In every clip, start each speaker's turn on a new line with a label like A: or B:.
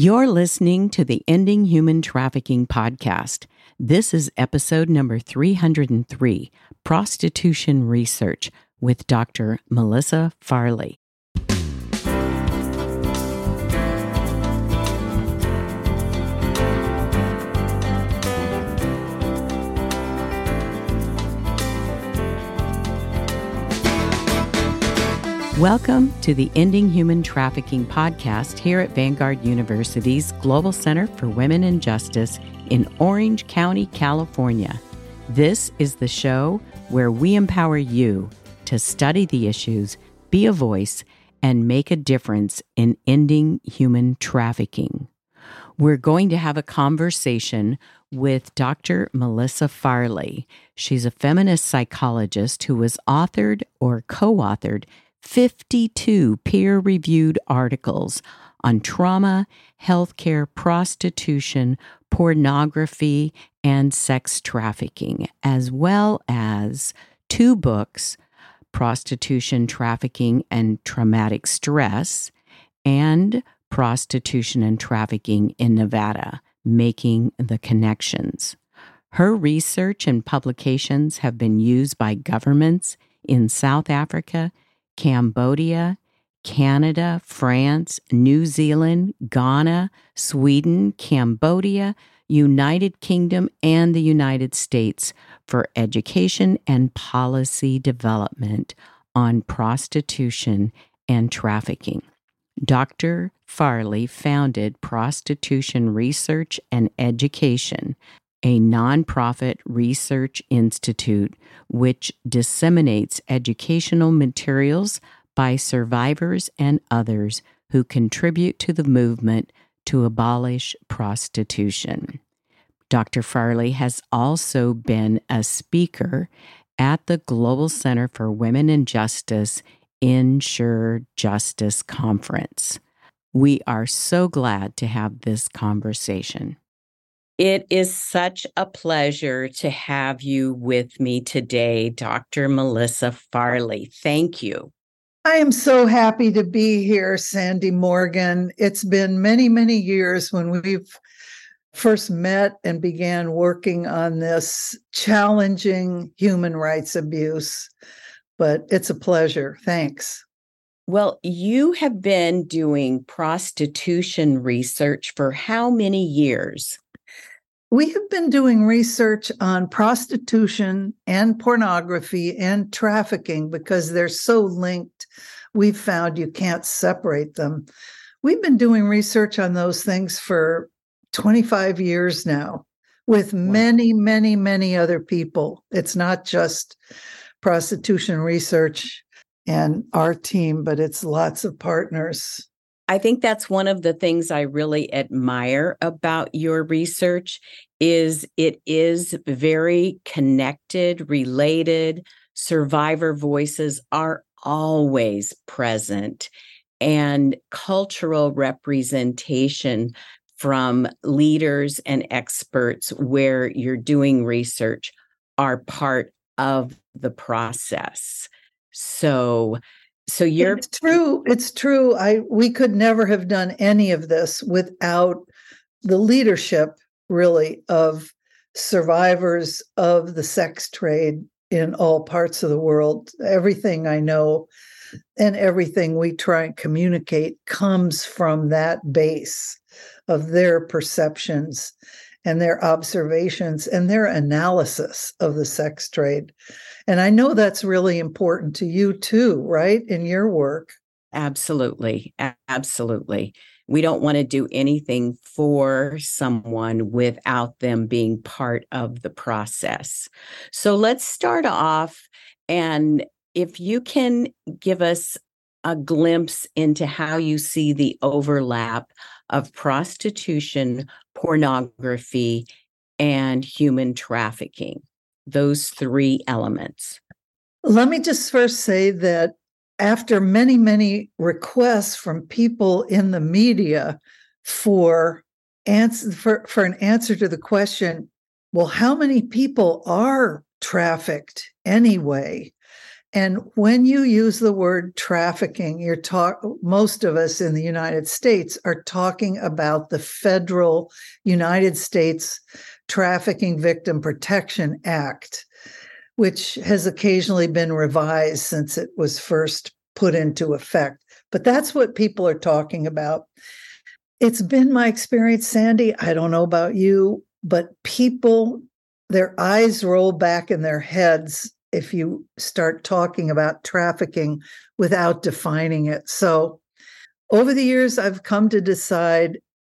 A: You're listening to the Ending Human Trafficking podcast. This is episode number 303 Prostitution Research with Dr. Melissa Farley. Welcome to the Ending Human Trafficking podcast here at Vanguard University's Global Center for Women and Justice in Orange County, California. This is the show where we empower you to study the issues, be a voice, and make a difference in ending human trafficking. We're going to have a conversation with Dr. Melissa Farley. She's a feminist psychologist who has authored or co authored 52 peer reviewed articles on trauma, healthcare, prostitution, pornography, and sex trafficking, as well as two books Prostitution, Trafficking, and Traumatic Stress, and Prostitution and Trafficking in Nevada Making the Connections. Her research and publications have been used by governments in South Africa Cambodia, Canada, France, New Zealand, Ghana, Sweden, Cambodia, United Kingdom, and the United States for education and policy development on prostitution and trafficking. Dr. Farley founded Prostitution Research and Education, a nonprofit research institute which disseminates educational materials by survivors and others who contribute to the movement to abolish prostitution. Dr. Farley has also been a speaker at the Global Center for Women and Justice Ensure Justice Conference. We are so glad to have this conversation. It is such a pleasure to have you with me today, Dr. Melissa Farley. Thank you.
B: I am so happy to be here, Sandie Morgan. It's been many, many years when we've first met and began working on this challenging human rights abuse, but it's a pleasure. Thanks.
A: Well, you have been doing prostitution research for how many years?
B: We have been doing research on prostitution and pornography and trafficking because they're so linked. We've found you can't separate them. We've been doing research on those things for 25 years now with wow. many, many, many other people. It's not just prostitution research and our team, but it's lots of partners.
A: I think that's one of the things I really admire about your research is it is very connected, related. Survivor voices are always present and cultural representation from leaders and experts where you're doing research are part of the process. So so you're
B: it's true. It's true. I we could never have done any of this without the leadership, really, of survivors of the sex trade in all parts of the world. Everything I know and everything we try and communicate comes from that base of their perceptions and their observations and their analysis of the sex trade. And I know that's really important to you too, right? In your work.
A: Absolutely. Absolutely. We don't want to do anything for someone without them being part of the process. So let's start off. And if you can give us a glimpse into how you see the overlap of prostitution, pornography, and human trafficking those three elements?
B: Let me just first say that after many, many requests from people in the media for answer for, for an answer to the question, well, how many people are trafficked anyway? And when you use the word trafficking, you're talk most of us in the United States are talking about the federal United States Trafficking Victim Protection Act, which has occasionally been revised since it was first put into effect. But that's what people are talking about. It's been my experience, Sandie. I don't know about you, but people, their eyes roll back in their heads if you start talking about trafficking without defining it. So, over the years, I've come to decide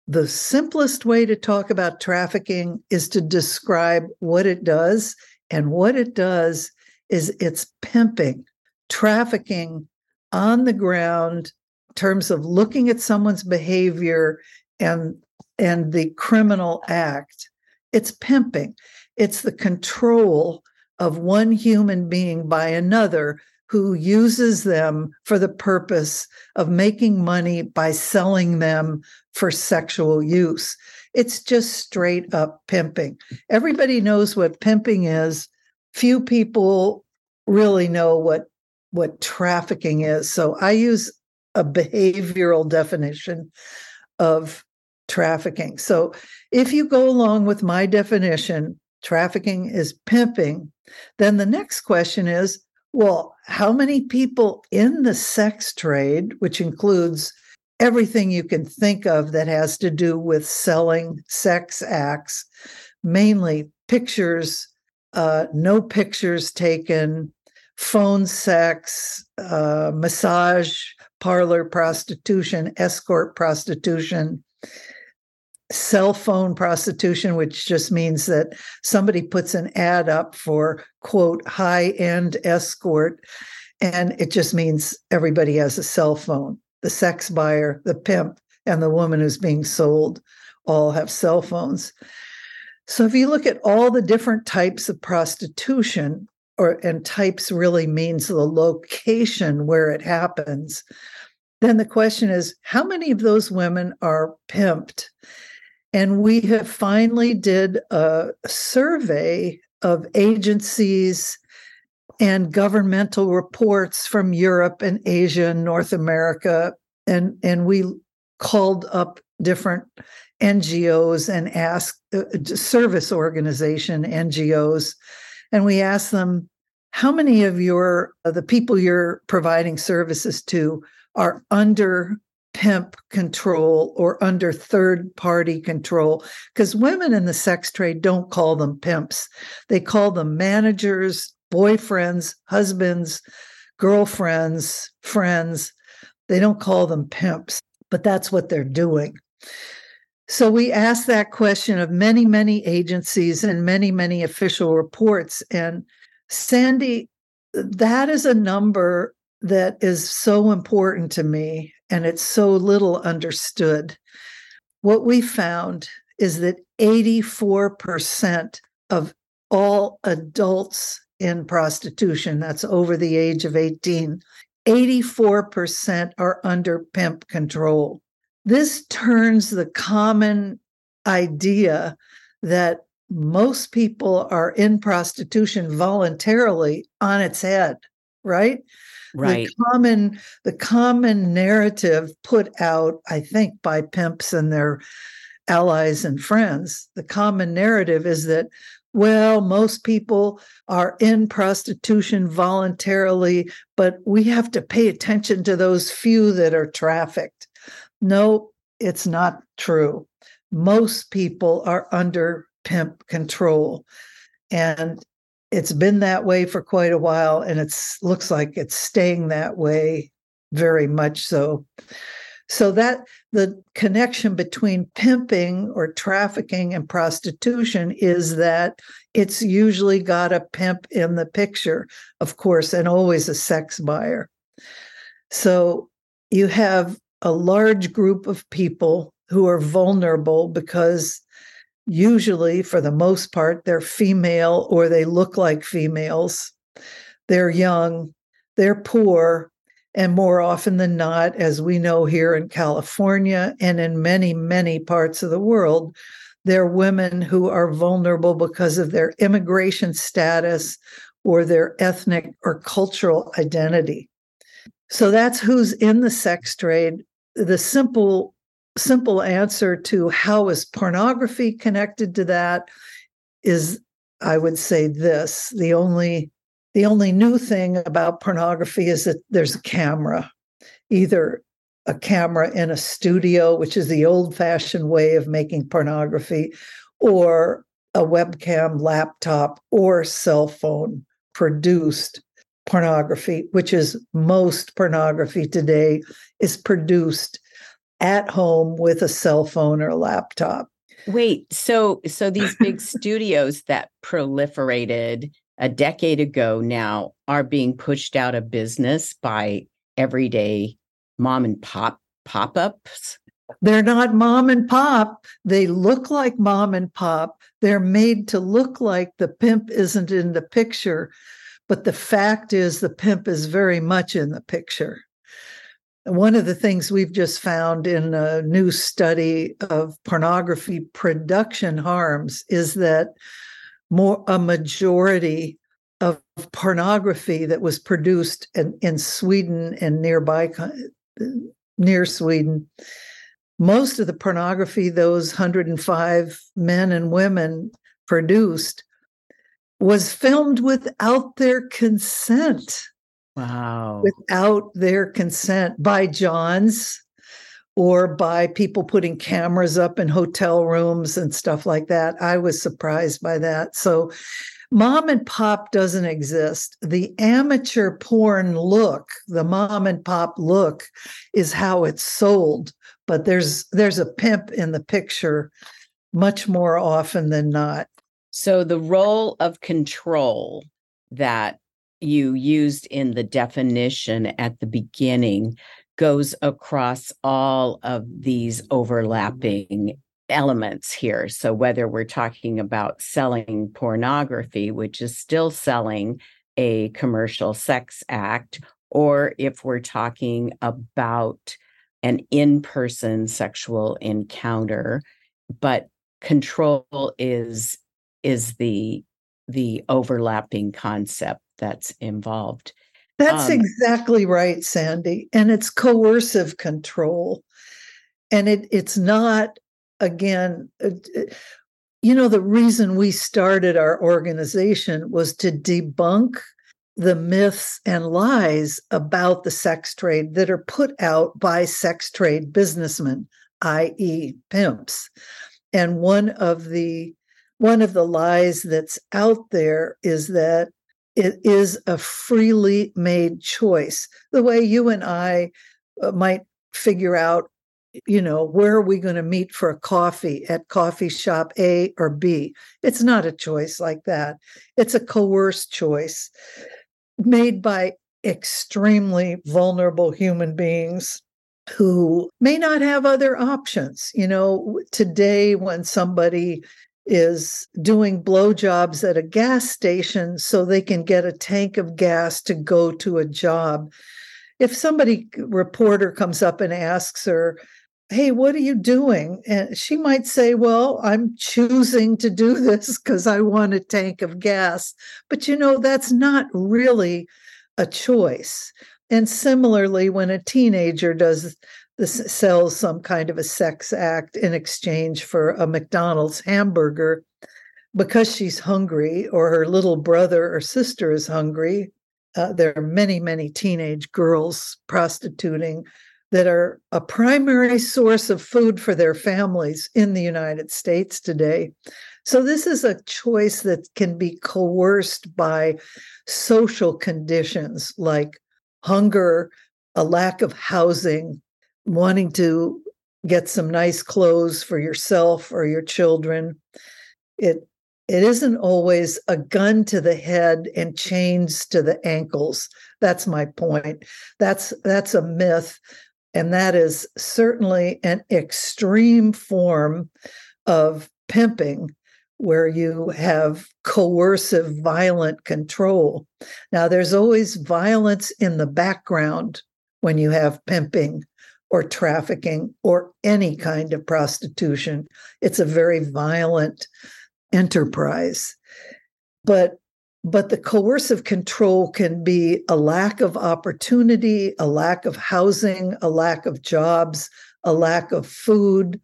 B: the simplest way to talk about trafficking is to describe what it does. And what it does is it's pimping, trafficking on the ground in terms of looking at someone's behavior and and the criminal act. It's pimping. It's the control of one human being by another who uses them for the purpose of making money by selling them for sexual use. It's just straight up pimping. Everybody knows what pimping is. Few people really know what what trafficking is. So I use a behavioral definition of trafficking. So if you go along with my definition, trafficking is pimping, then the next question is well, how many people in the sex trade, which includes everything you can think of that has to do with selling sex acts, mainly pictures, uh, no pictures taken, phone sex, uh, massage, parlor prostitution, escort prostitution, cell phone prostitution, which just means that somebody puts an ad up for, quote, high end escort. And it just means everybody has a cell phone. The sex buyer, the pimp, and the woman who's being sold all have cell phones. So if you look at all the different types of prostitution, or and types really means the location where it happens, then the question is how many of those women are pimped? And we have finally did a survey of agencies and governmental reports from Europe and Asia and North America. And, and we called up different NGOs and asked uh, service organization NGOs, and we asked them, how many of your uh, the people you're providing services to are under pimp control or under third party control? Because women in the sex trade don't call them pimps. They call them managers boyfriends husbands girlfriends friends they don't call them pimps but that's what they're doing so we asked that question of many many agencies and many many official reports and sandie that is a number that is so important to me and it's so little understood. What we found is that 84% of all adults in prostitution, that's over the age of 18, 84% are under pimp control. This turns the common idea that most people are in prostitution voluntarily on its head, right?
A: right
B: the common the common narrative put out i think by pimps and their allies and friends the common narrative is that well most people are in prostitution voluntarily but we have to pay attention to those few that are trafficked. No it's not true. Most people are under pimp control and it's been that way for quite a while and it looks like it's staying that way very much so so that the connection between pimping or trafficking and prostitution is that it's usually got a pimp in the picture of course and always a sex buyer so you have a large group of people who are vulnerable because usually, for the most part, they're female or they look like females. They're young, they're poor, and more often than not, as we know here in California and in many, many parts of the world, they're women who are vulnerable because of their immigration status or their ethnic or cultural identity. So that's who's in the sex trade. The simple simple answer to how is pornography connected to that is I would say this. The only the only new thing about pornography is that there's a camera, either a camera in a studio, which is the old fashioned way of making pornography, or a webcam, laptop, or cell phone produced pornography, which is most pornography today is produced at home with a cell phone or laptop.
A: Wait, so so these big studios that proliferated a decade ago now are being pushed out of business by everyday mom and pop pop-ups?
B: They're not mom and pop. They look like mom and pop. They're made to look like the pimp isn't in the picture. But the fact is, the pimp is very much in the picture. One of the things we've just found in a new study of pornography production harms is that more a majority of pornography that was produced in, in Sweden and nearby near Sweden most of the pornography those 105 men and women produced was filmed without their consent.
A: Wow.
B: Without their consent by Johns or by people putting cameras up in hotel rooms and stuff like that. I was surprised by that. So, mom and pop doesn't exist. The amateur porn look, the mom and pop look, is how it's sold but there's there's a pimp in the picture much more often than not.
A: So the role of control that you used in the definition at the beginning goes across all of these mm-hmm. overlapping elements here. So whether we're talking about selling pornography, which is still selling a commercial sex act, or if we're talking about an in-person sexual encounter but control is is the the overlapping concept that's involved
B: that's um, exactly right sandie and it's coercive control and it it's not again uh, you know the reason we started our organization was to debunk the myths and lies about the sex trade that are put out by sex trade businessmen, i.e., pimps. And one of the one of the lies that's out there is that it is a freely made choice. The way you and I uh, might figure out, you know, where are we going to meet for a coffee at coffee shop A or B? It's not a choice like that. It's a coerced choice made by extremely vulnerable human beings who may not have other options. You know, today when somebody is doing blowjobs at a gas station so they can get a tank of gas to go to a job. If somebody reporter comes up and asks her, hey, what are you doing? And she might say, well, I'm choosing to do this because I want a tank of gas. But you know, that's not really a choice. And similarly, when a teenager does this, sells some kind of a sex act in exchange for a McDonald's hamburger because she's hungry or her little brother or sister is hungry. Uh, there are many, many teenage girls prostituting that are a primary source of food for their families in the United States today. So, this is a choice that can be coerced by social conditions like hunger, a lack of housing, wanting to get some nice clothes for yourself or your children. It it isn't always a gun to the head and chains to the ankles that's my point that's that's a myth and that is certainly an extreme form of pimping where you have coercive, violent control. Now, there's always violence in the background when you have pimping or trafficking or any kind of prostitution. It's a very violent enterprise. But but the coercive control can be a lack of opportunity, a lack of housing, a lack of jobs, a lack of food,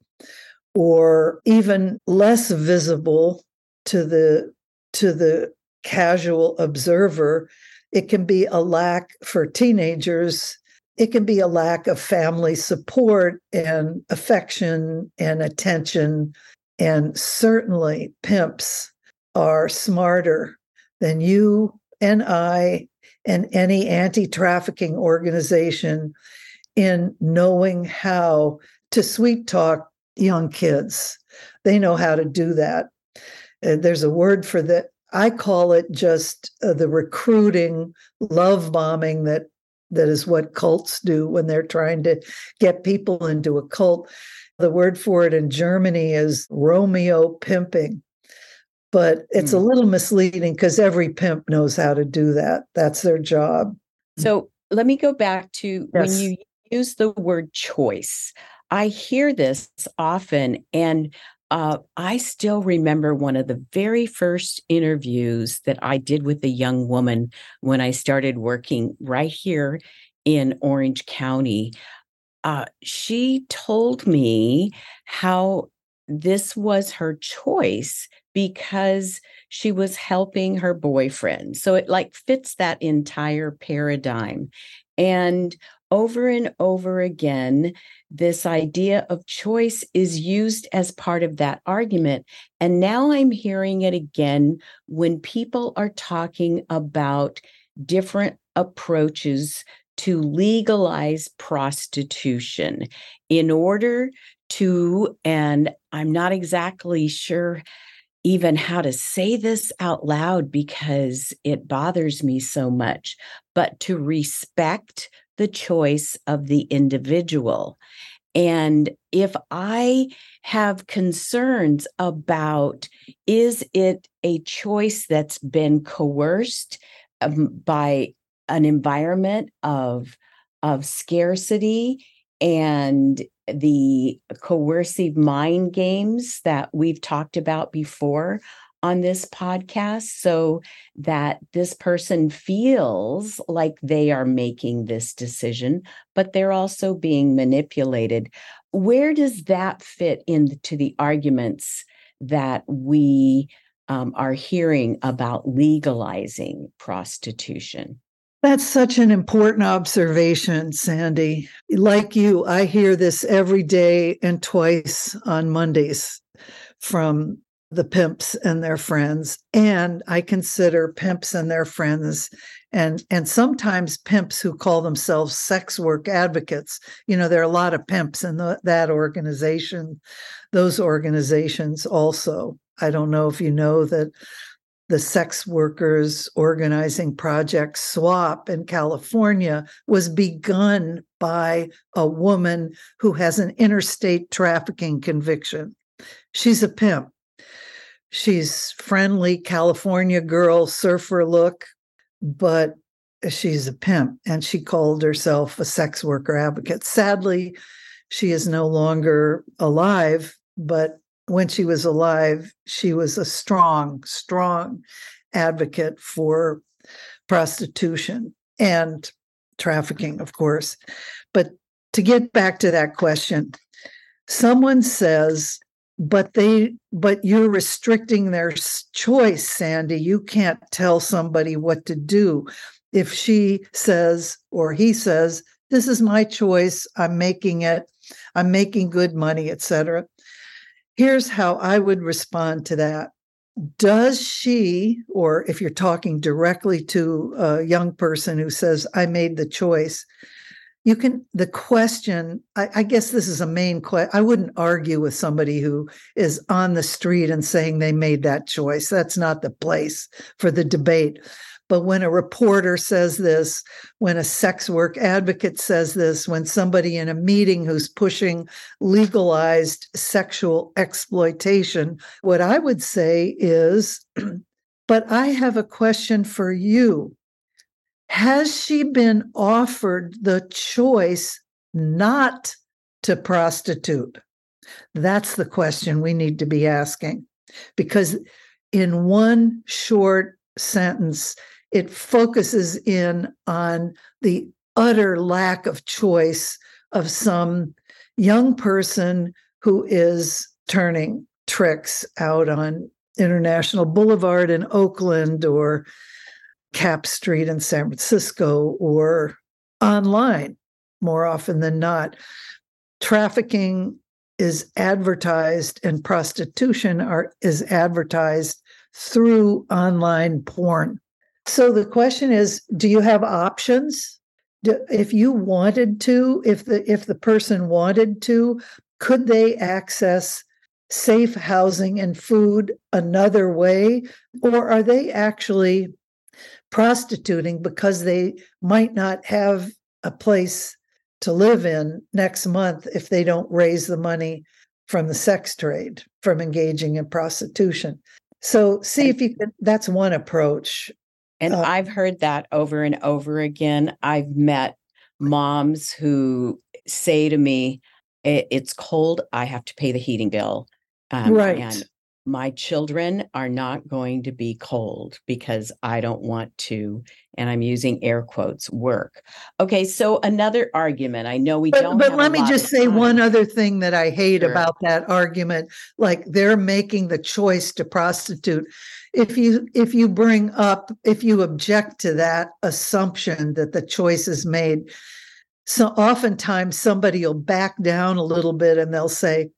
B: or even less visible to the to the casual observer it can be a lack for teenagers it can be a lack of family support and affection and attention and certainly pimps are smarter than you and I and any anti trafficking organization in knowing how to sweet talk young kids. They know how to do that. Uh, there's a word for that. I call it just uh, the recruiting, love bombing that that is what cults do when they're trying to get people into a cult. The word for it in Germany is Romeo pimping but it's mm. a little misleading because every pimp knows how to do that. That's their job.
A: So let me go back to yes. when you use the word choice. I hear this often, and uh, I still remember one of the very first interviews that I did with a young woman when I started working right here in Orange County. Uh, she told me how this was her choice because she was helping her boyfriend. So it like fits that entire paradigm. And over and over again, this idea of choice is used as part of that argument. And now I'm hearing it again when people are talking about different approaches to legalize prostitution in order to, and I'm not exactly sure even how to say this out loud because it bothers me so much, but to respect the choice of the individual. And if I have concerns about is it a choice that's been coerced um, by an environment of, of scarcity and the coercive mind games that we've talked about before on this podcast so that this person feels like they are making this decision, but they're also being manipulated. Where does that fit into the arguments that we um, are hearing about legalizing prostitution?
B: That's such an important observation, Sandie. Like you, I hear this every day and twice on Mondays from the pimps and their friends. And I consider pimps and their friends and and sometimes pimps who call themselves sex work advocates. You know, there are a lot of pimps in the, that organization, those organizations also. I don't know if you know that the sex workers organizing project SWOP in California was begun by a woman who has an interstate trafficking conviction. She's a pimp. She's friendly California girl, surfer look, but she's a pimp and she called herself a sex worker advocate. Sadly, she is no longer alive, but when she was alive, she was a strong, strong advocate for prostitution and trafficking, of course. But to get back to that question, someone says, but they but you're restricting their choice sandie. You can't tell somebody what to do. If she says or he says this is my choice. I'm making it. I'm making good money etc Here's how I would respond to that. Does she, or if you're talking directly to a young person who says, I made the choice, you can, the question, I, I guess this is a main question. I wouldn't argue with somebody who is on the street and saying they made that choice. That's not the place for the debate. But when a reporter says this, when a sex work advocate says this, when somebody in a meeting who's pushing legalized sexual exploitation, what I would say is, but I have a question for you. Has she been offered the choice not to prostitute? That's the question we need to be asking. Because in one short sentence, it focuses in on the utter lack of choice of some young person who is turning tricks out on International Boulevard in Oakland or Capp Street in San Francisco or online more often than not. Trafficking is advertised and prostitution are, is advertised through online porn. So the question is do you have options? Do, if you wanted to, if the if the person wanted to, could they access safe housing and food another way or are they actually prostituting because they might not have a place to live in next month if they don't raise the money from the sex trade, from engaging in prostitution. So, see if you can, that's one approach.
A: And uh, I've heard that over and over again. I've met moms who say to me, It's cold. I have to pay the heating bill. Um,
B: right.
A: And my children are not going to be cold because I don't want to, and I'm using air quotes, work. Okay, so another argument. I know we
B: but,
A: don't.
B: But let me just say
A: time.
B: one other thing that I hate
A: sure.
B: about that argument. Like they're making the choice to prostitute. If you if you bring up if you object to that assumption that the choice is made, so oftentimes somebody will back down a little bit and they'll say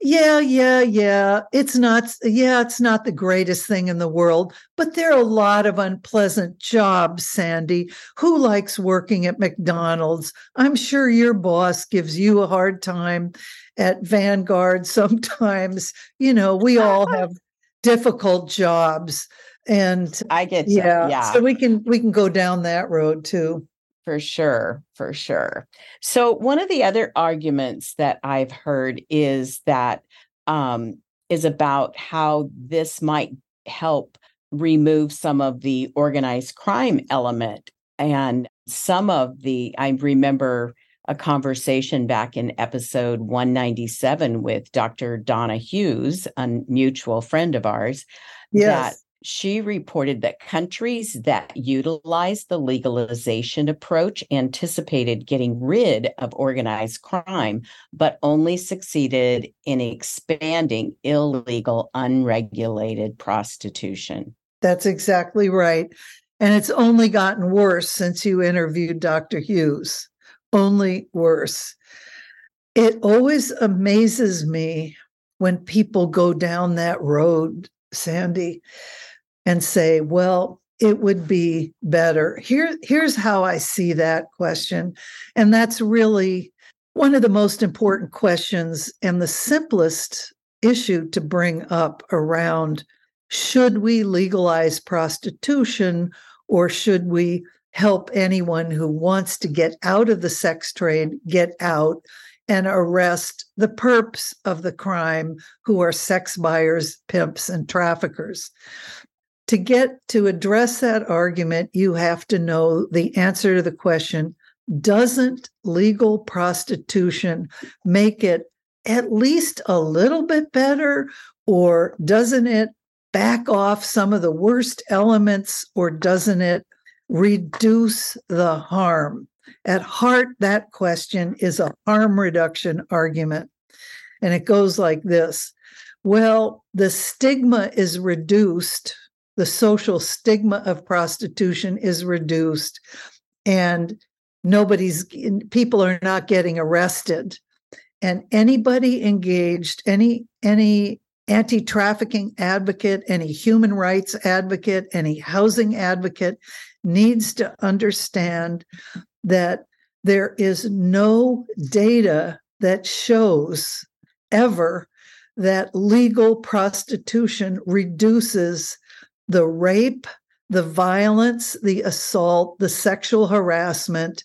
B: yeah yeah yeah it's not yeah it's not the greatest thing in the world but there are a lot of unpleasant jobs sandie. Who likes working at mcdonald's? I'm sure your boss gives you a hard time at vanguard sometimes. You know we all have difficult jobs. And
A: i get you. yeah yeah.
B: so we can we can go down that road too
A: for sure, for sure. So, one of the other arguments that I've heard is that um, is about how this might help remove some of the organized crime element. And some of the, I remember a conversation back in episode 197 with Dr. Donna Hughes, a mutual friend of ours,
B: yes.
A: She reported that countries that utilized the legalization approach anticipated getting rid of organized crime, but only succeeded in expanding illegal, unregulated prostitution.
B: That's exactly right. And it's only gotten worse since you interviewed Dr. Hughes. Only worse. It always amazes me when people go down that road, Sandie and say, well, it would be better. Here, here's how I see that question. And that's really one of the most important questions and the simplest issue to bring up around should we legalize prostitution or should we help anyone who wants to get out of the sex trade get out and arrest the perps of the crime who are sex buyers, pimps, and traffickers to get to address that argument, you have to know the answer to the question doesn't legal prostitution make it at least a little bit better, or doesn't it back off some of the worst elements, or doesn't it reduce the harm? At heart, that question is a harm reduction argument. And it goes like this Well, the stigma is reduced the social stigma of prostitution is reduced and nobody's people are not getting arrested. And anybody engaged any any anti-trafficking advocate any human rights advocate any housing advocate needs to understand that there is no data that shows ever that legal prostitution reduces the rape, the violence, the assault, the sexual harassment,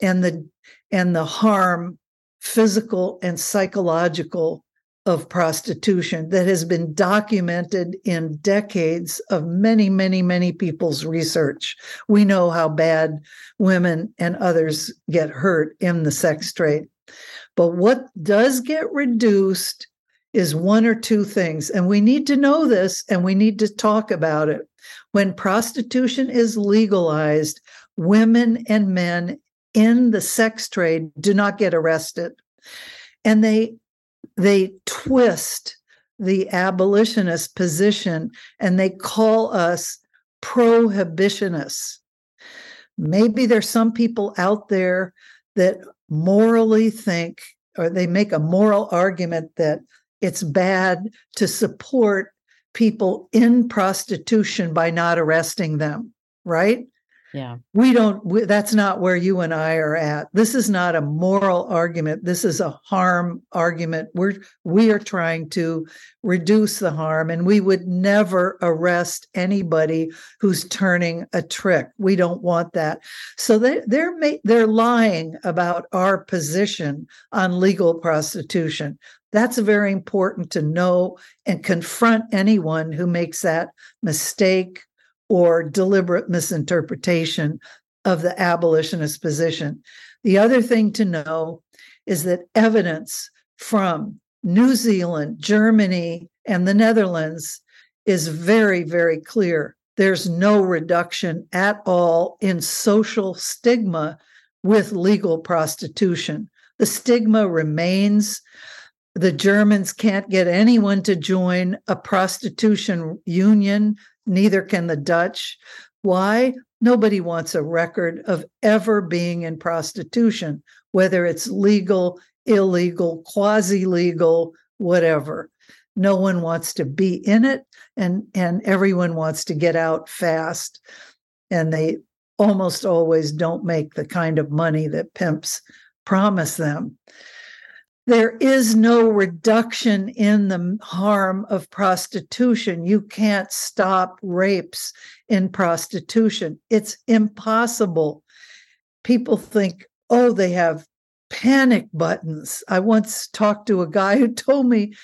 B: and the and the harm, physical and psychological, of prostitution that has been documented in decades of many, many, many people's research. We know how bad women and others get hurt in the sex trade. But what does get reduced is one or two things. And we need to know this and we need to talk about it. When prostitution is legalized, women and men in the sex trade do not get arrested. And they they twist the abolitionist position and they call us prohibitionists. Maybe there's some people out there that morally think or they make a moral argument that it's bad to support people in prostitution by not arresting them, right?
A: Yeah.
B: We don't, we, that's not where you and I are at. This is not a moral argument. This is a harm argument. We're, we are trying to reduce the harm and we would never arrest anybody who's turning a trick. We don't want that. So they, they're, they're lying about our position on legal prostitution. That's very important to know and confront anyone who makes that mistake or deliberate misinterpretation of the abolitionist position. The other thing to know is that evidence from New Zealand, Germany, and the Netherlands is very, very clear. There's no reduction at all in social stigma with legal prostitution. The stigma remains. The Germans can't get anyone to join a prostitution union neither can the Dutch. Why? Nobody wants a record of ever being in prostitution, whether it's legal, illegal, quasi legal, whatever. No one wants to be in it, and, and everyone wants to get out fast. And they almost always don't make the kind of money that pimps promise them there is no reduction in the harm of prostitution. You can't stop rapes in prostitution. It's impossible. People think, oh, they have panic buttons. I once talked to a guy who told me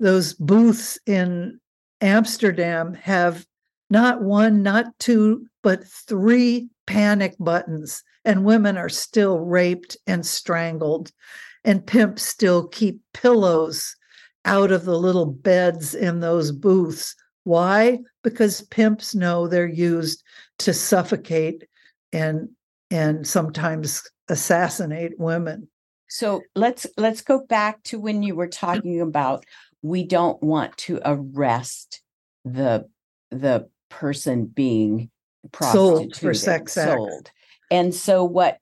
B: those booths in Amsterdam have not one, not two, but three panic buttons, and women are still raped and strangled and pimps still keep pillows out of the little beds in those booths. Why? Because pimps know they're used to suffocate and and sometimes assassinate women.
A: So let's let's go back to when you were talking about we don't want to arrest the the person being
B: sold for sex sold.
A: And so what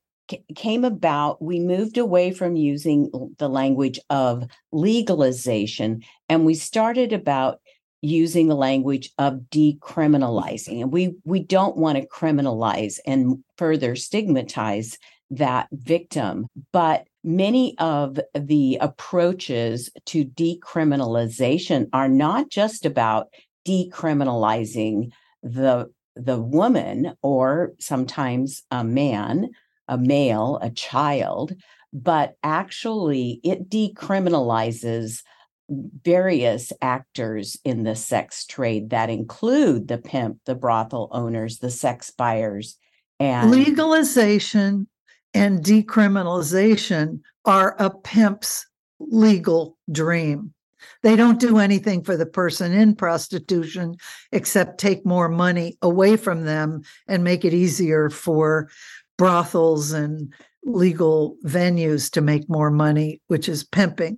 A: came about, we moved away from using the language of legalization and we started about using the language of decriminalizing. And we we don't want to criminalize and further stigmatize that victim. But many of the approaches to decriminalization are not just about decriminalizing the the woman or sometimes a man a male, a child, but actually it decriminalizes various actors in the sex trade that include the pimp, the brothel owners, the sex buyers, and
B: legalization and decriminalization are a pimp's legal dream. They don't do anything for the person in prostitution except take more money away from them and make it easier for brothels and legal venues to make more money, which is pimping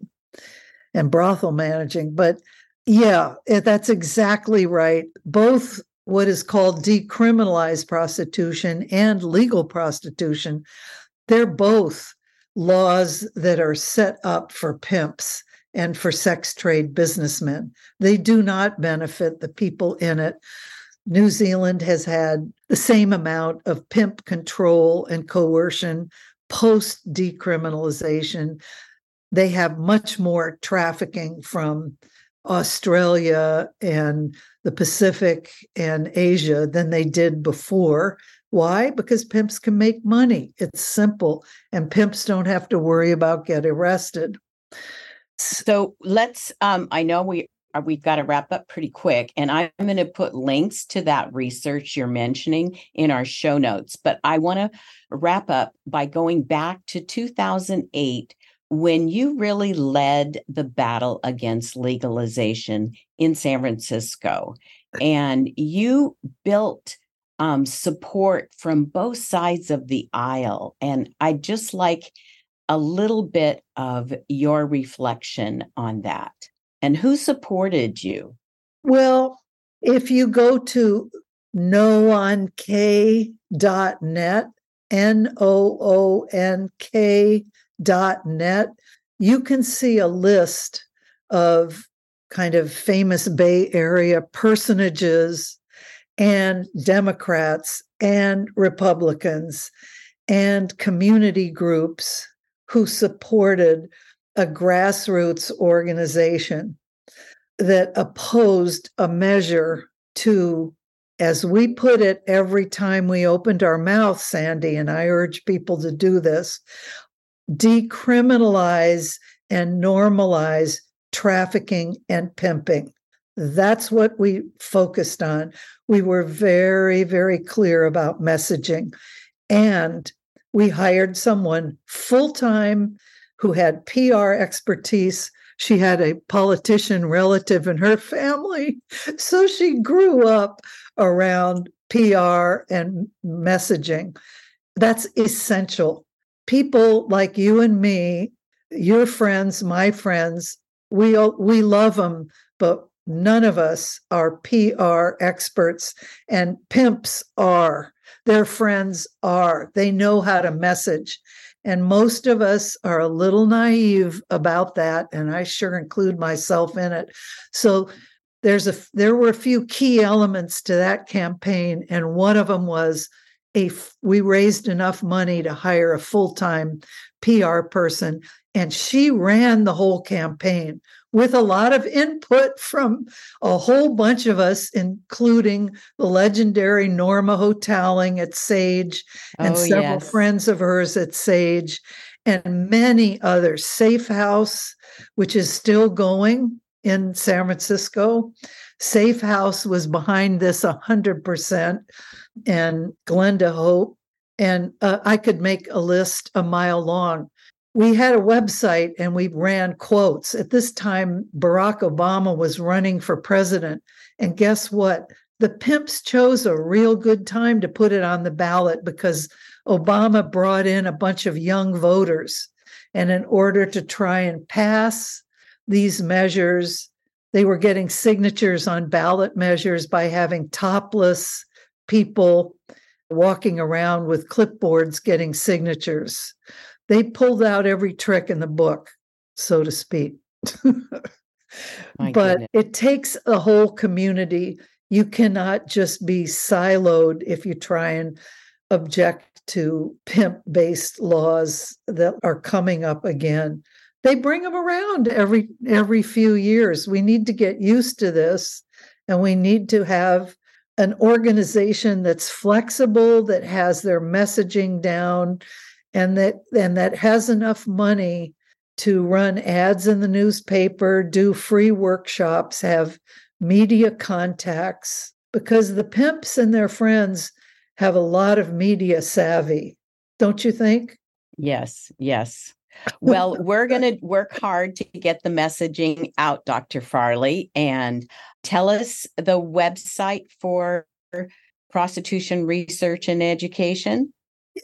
B: and brothel managing. But yeah, eh, that's exactly right. Both what is called decriminalized prostitution and legal prostitution, they're both laws that are set up for pimps and for sex trade businessmen. They do not benefit the people in it. New Zealand has had the same amount of pimp control and coercion post decriminalization. They have much more trafficking from Australia and the Pacific and Asia than they did before. Why? Because pimps can make money. It's simple, and pimps don't have to worry about getting arrested.
A: So let's. Um, I know we we've got to wrap up pretty quick. And I'm going to put links to that research you're mentioning in our show notes. But I want to wrap up by going back to 2008 when you really led the battle against legalization in San Francisco and you built um, support from both sides of the aisle. And I just like a little bit of your reflection on that. And who supported you?
B: Well, if you go to noonk.net, N O O N K dot net, you can see a list of kind of famous Bay Area personages and Democrats and Republicans and community groups who supported a grassroots organization that opposed a measure to, as we put it every time we opened our mouth, Sandie, and I urge people to do this decriminalize and normalize trafficking and pimping. That's what we focused on. We were very, very clear about messaging. And we hired someone full time who had PR expertise. She had a politician relative in her family. So she grew up around PR and messaging. That's essential. People like you and me, your friends, my friends, we we love them, but none of us are PR experts, and pimps are. Their friends are. They know how to message. And most of us are a little naive about that. And I sure include myself in it. So there's a there were a few key elements to that campaign. And one of them was a we raised enough money to hire a full-time PR person. And she ran the whole campaign with a lot of input from a whole bunch of us, including the legendary Norma Hotaling at Sage and oh, several yes. friends of hers at Sage and many others. Safe House, which is still going in San Francisco. Safe House was behind this 100%, and Glenda Hope. And uh, I could make a list a mile long we had a website and we ran quotes. At this time, Barack Obama was running for president. And guess what? The pimps chose a real good time to put it on the ballot because Obama brought in a bunch of young voters. And in order to try and pass these measures, they were getting signatures on ballot measures by having topless people walking around with clipboards getting signatures they pulled out every trick in the book, so to speak. but goodness. it takes a whole community. You cannot just be siloed if you try and object to pimp based laws that are coming up again. They bring them around every every few years. We need to get used to this and we need to have an organization that's flexible that has their messaging down and that and that has enough money to run ads in the newspaper, do free workshops, have media contacts because the pimps and their friends have a lot of media savvy, don't you think?
A: Yes, yes. Well, we're going to work hard to get the messaging out, Dr. Farley, and tell us the website for prostitution research and education.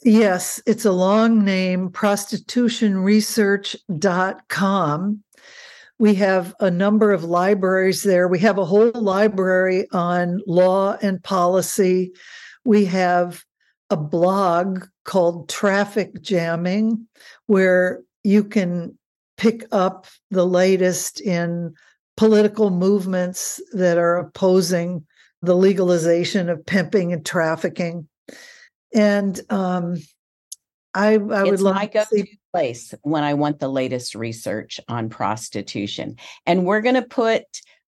B: Yes, it's a long name, prostitutionresearch.com. We have a number of libraries there. We have a whole library on law and policy. We have a blog called Traffic Jamming, where you can pick up the latest in political movements that are opposing the legalization of pimping and trafficking and um, I, I would
A: it's
B: love
A: my go-to see- place when I want the latest research on prostitution. And we're going to put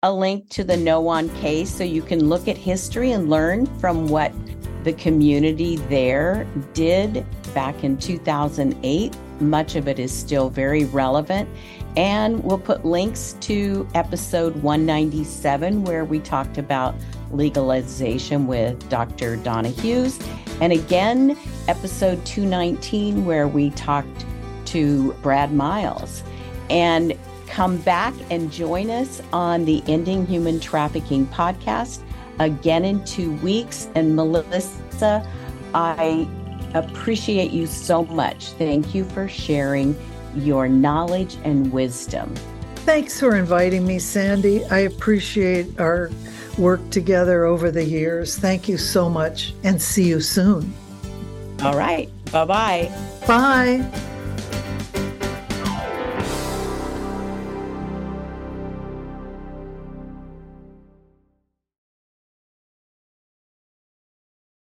A: a link to the No On case so you can look at history and learn from what the community there did back in 2008. Much of it is still very relevant. And we'll put links to episode 197, where we talked about legalization with Dr. Donna Hughes and again, episode 219, where we talked to Brad Miles. And come back and join us on the Ending Human Trafficking podcast again in two weeks. And Melissa, I appreciate you so much. Thank you for sharing your knowledge and wisdom.
B: Thanks for inviting me, Sandie. I appreciate our work together over the years. Thank you so much and see you soon.
A: All right. Bye-bye.
B: Bye.